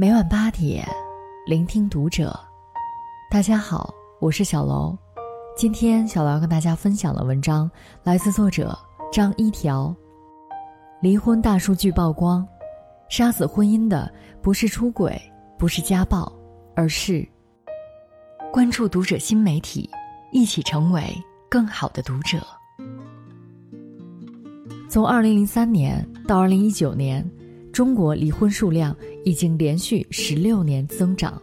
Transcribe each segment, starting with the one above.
每晚八点，聆听读者。大家好，我是小楼。今天小楼要跟大家分享的文章来自作者张一条。离婚大数据曝光，杀死婚姻的不是出轨，不是家暴，而是关注读者新媒体，一起成为更好的读者。从二零零三年到二零一九年。中国离婚数量已经连续十六年增长。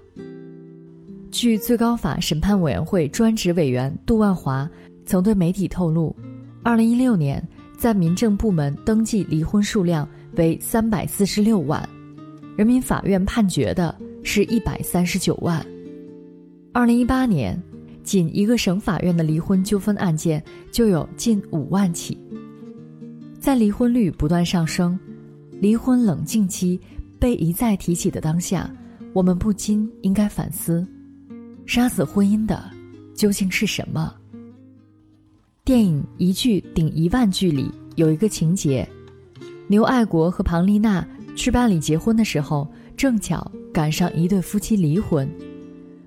据最高法审判委员会专职委员杜万华曾对媒体透露，二零一六年在民政部门登记离婚数量为三百四十六万，人民法院判决的是一百三十九万。二零一八年，仅一个省法院的离婚纠纷案件就有近五万起。在离婚率不断上升。离婚冷静期被一再提起的当下，我们不禁应该反思：杀死婚姻的究竟是什么？电影《一句顶一万句》里有一个情节，牛爱国和庞丽娜去办理结婚的时候，正巧赶上一对夫妻离婚。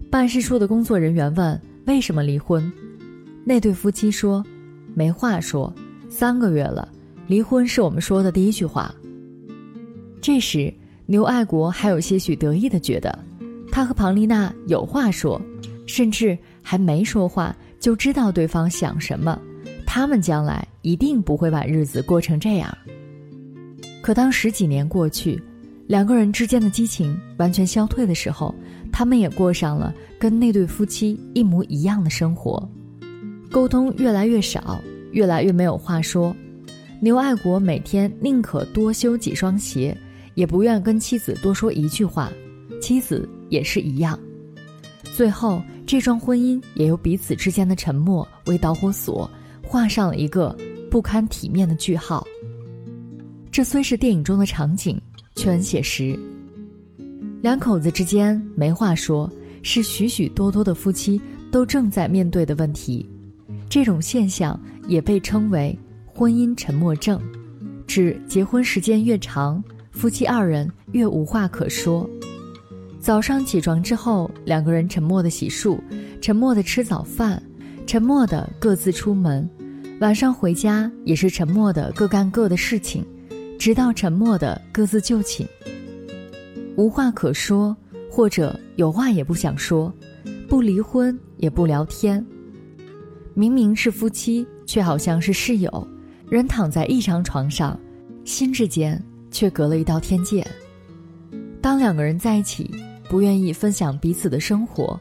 办事处的工作人员问：“为什么离婚？”那对夫妻说：“没话说，三个月了，离婚是我们说的第一句话。”这时，牛爱国还有些许得意的觉得，他和庞丽娜有话说，甚至还没说话就知道对方想什么，他们将来一定不会把日子过成这样。可当十几年过去，两个人之间的激情完全消退的时候，他们也过上了跟那对夫妻一模一样的生活，沟通越来越少，越来越没有话说。牛爱国每天宁可多修几双鞋。也不愿跟妻子多说一句话，妻子也是一样。最后，这桩婚姻也由彼此之间的沉默为导火索，画上了一个不堪体面的句号。这虽是电影中的场景，却很写实。两口子之间没话说，是许许多多的夫妻都正在面对的问题。这种现象也被称为“婚姻沉默症”，指结婚时间越长。夫妻二人越无话可说，早上起床之后，两个人沉默的洗漱，沉默的吃早饭，沉默的各自出门，晚上回家也是沉默的各干各的事情，直到沉默的各自就寝。无话可说，或者有话也不想说，不离婚也不聊天。明明是夫妻，却好像是室友，人躺在一张床上，心之间。却隔了一道天界。当两个人在一起，不愿意分享彼此的生活，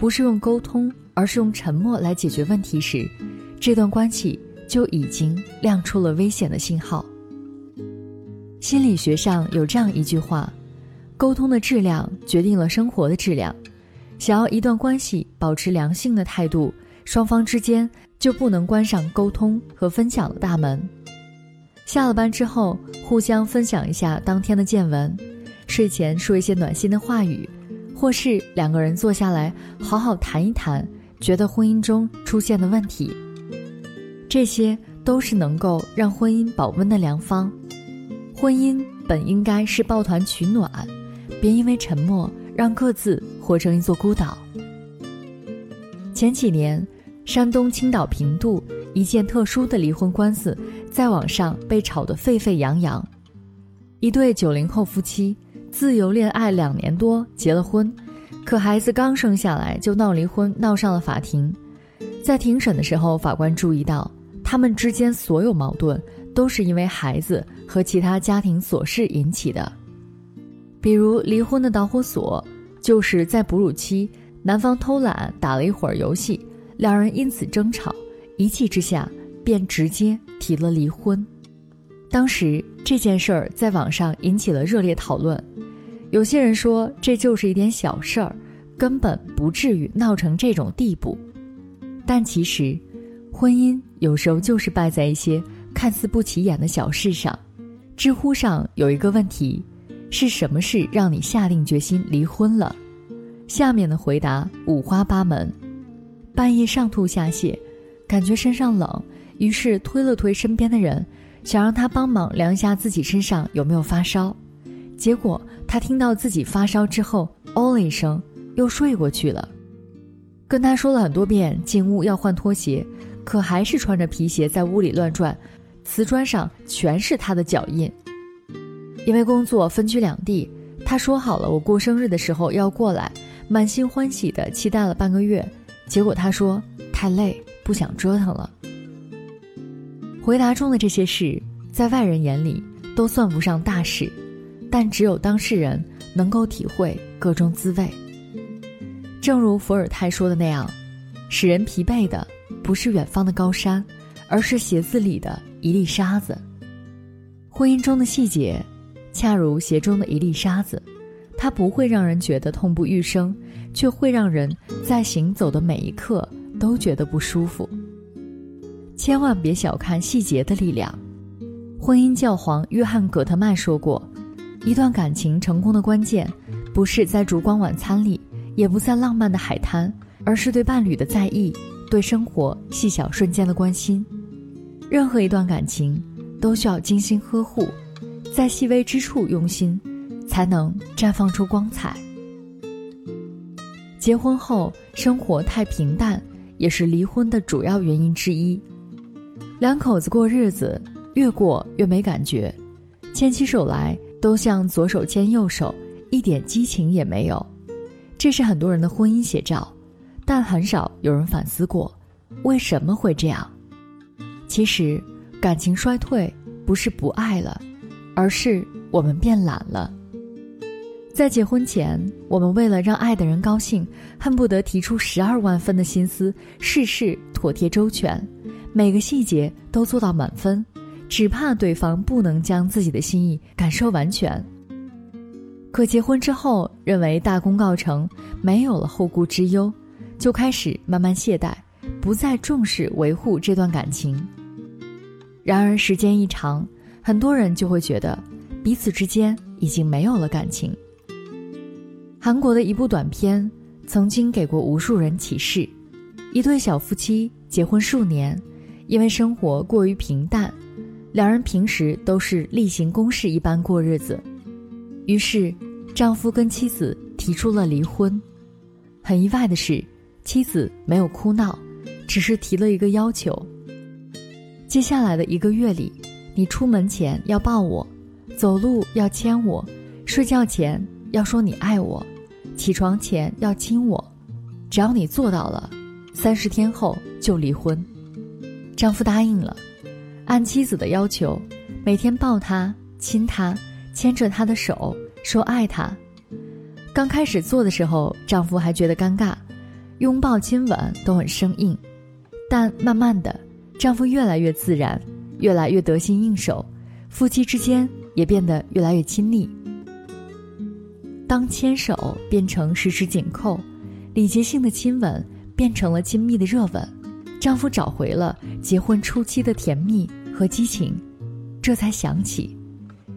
不是用沟通，而是用沉默来解决问题时，这段关系就已经亮出了危险的信号。心理学上有这样一句话：沟通的质量决定了生活的质量。想要一段关系保持良性的态度，双方之间就不能关上沟通和分享的大门。下了班之后，互相分享一下当天的见闻；睡前说一些暖心的话语，或是两个人坐下来好好谈一谈，觉得婚姻中出现的问题。这些都是能够让婚姻保温的良方。婚姻本应该是抱团取暖，别因为沉默让各自活成一座孤岛。前几年，山东青岛平度一件特殊的离婚官司。在网上被炒得沸沸扬扬，一对九零后夫妻自由恋爱两年多，结了婚，可孩子刚生下来就闹离婚，闹上了法庭。在庭审的时候，法官注意到他们之间所有矛盾都是因为孩子和其他家庭琐事引起的，比如离婚的导火索就是在哺乳期，男方偷懒打了一会儿游戏，两人因此争吵，一气之下。便直接提了离婚。当时这件事儿在网上引起了热烈讨论，有些人说这就是一点小事儿，根本不至于闹成这种地步。但其实，婚姻有时候就是败在一些看似不起眼的小事上。知乎上有一个问题：是什么事让你下定决心离婚了？下面的回答五花八门：半夜上吐下泻，感觉身上冷。于是推了推身边的人，想让他帮忙量一下自己身上有没有发烧，结果他听到自己发烧之后，哦了一声，又睡过去了。跟他说了很多遍进屋要换拖鞋，可还是穿着皮鞋在屋里乱转，瓷砖上全是他的脚印。因为工作分居两地，他说好了我过生日的时候要过来，满心欢喜的期待了半个月，结果他说太累，不想折腾了。回答中的这些事，在外人眼里都算不上大事，但只有当事人能够体会各种滋味。正如伏尔泰说的那样，使人疲惫的不是远方的高山，而是鞋子里的一粒沙子。婚姻中的细节。恰如鞋中的一粒沙子，它不会让人觉得痛不欲生，却会让人在行走的每一刻都觉得不舒服。千万别小看细节的力量。婚姻教皇约翰·葛特曼说过：“一段感情成功的关键，不是在烛光晚餐里，也不在浪漫的海滩，而是对伴侣的在意，对生活细小瞬间的关心。任何一段感情，都需要精心呵护。”在细微之处用心，才能绽放出光彩。结婚后生活太平淡，也是离婚的主要原因之一。两口子过日子，越过越没感觉，牵起手来都像左手牵右手，一点激情也没有。这是很多人的婚姻写照，但很少有人反思过，为什么会这样？其实，感情衰退不是不爱了。而是我们变懒了。在结婚前，我们为了让爱的人高兴，恨不得提出十二万分的心思，事事妥帖周全，每个细节都做到满分，只怕对方不能将自己的心意感受完全。可结婚之后，认为大功告成，没有了后顾之忧，就开始慢慢懈怠，不再重视维护这段感情。然而时间一长，很多人就会觉得，彼此之间已经没有了感情。韩国的一部短片曾经给过无数人启示：一对小夫妻结婚数年，因为生活过于平淡，两人平时都是例行公事一般过日子，于是丈夫跟妻子提出了离婚。很意外的是，妻子没有哭闹，只是提了一个要求：接下来的一个月里。你出门前要抱我，走路要牵我，睡觉前要说你爱我，起床前要亲我，只要你做到了，三十天后就离婚。丈夫答应了，按妻子的要求，每天抱她、亲她，牵着她的手，说爱她。刚开始做的时候，丈夫还觉得尴尬，拥抱、亲吻都很生硬，但慢慢的，丈夫越来越自然。越来越得心应手，夫妻之间也变得越来越亲密。当牵手变成十指紧扣，礼节性的亲吻变成了亲密的热吻，丈夫找回了结婚初期的甜蜜和激情，这才想起，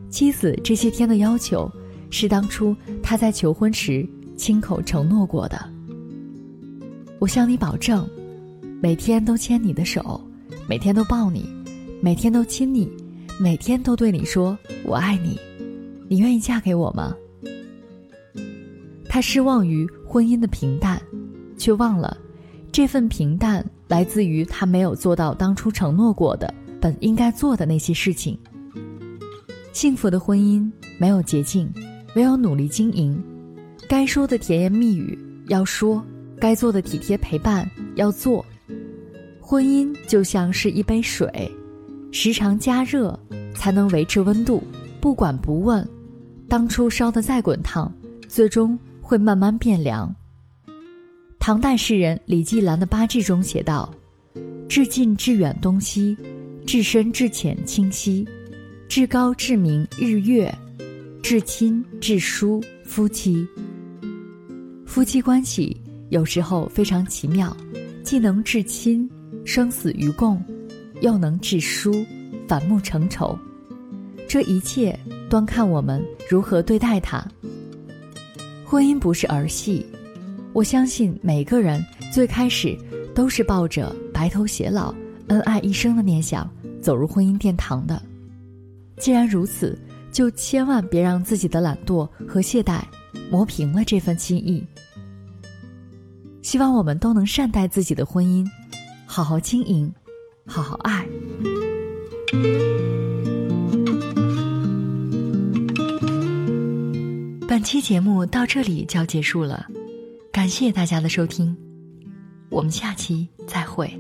妻子这些天的要求是当初他在求婚时亲口承诺过的。我向你保证，每天都牵你的手，每天都抱你。每天都亲你，每天都对你说“我爱你”，你愿意嫁给我吗？他失望于婚姻的平淡，却忘了，这份平淡来自于他没有做到当初承诺过的本应该做的那些事情。幸福的婚姻没有捷径，唯有努力经营。该说的甜言蜜语要说，该做的体贴陪伴要做。婚姻就像是一杯水。时常加热，才能维持温度。不管不问，当初烧得再滚烫，最终会慢慢变凉。唐代诗人李继兰的八句中写道：“至近至远东西，至深至浅清晰，至高至明日月，至亲至疏夫妻。”夫妻关系有时候非常奇妙，既能至亲，生死与共。又能至疏，反目成仇，这一切端看我们如何对待它。婚姻不是儿戏，我相信每个人最开始都是抱着白头偕老、恩爱一生的念想走入婚姻殿堂的。既然如此，就千万别让自己的懒惰和懈怠磨平了这份心意。希望我们都能善待自己的婚姻，好好经营，好好爱。本期节目到这里就要结束了，感谢大家的收听，我们下期再会。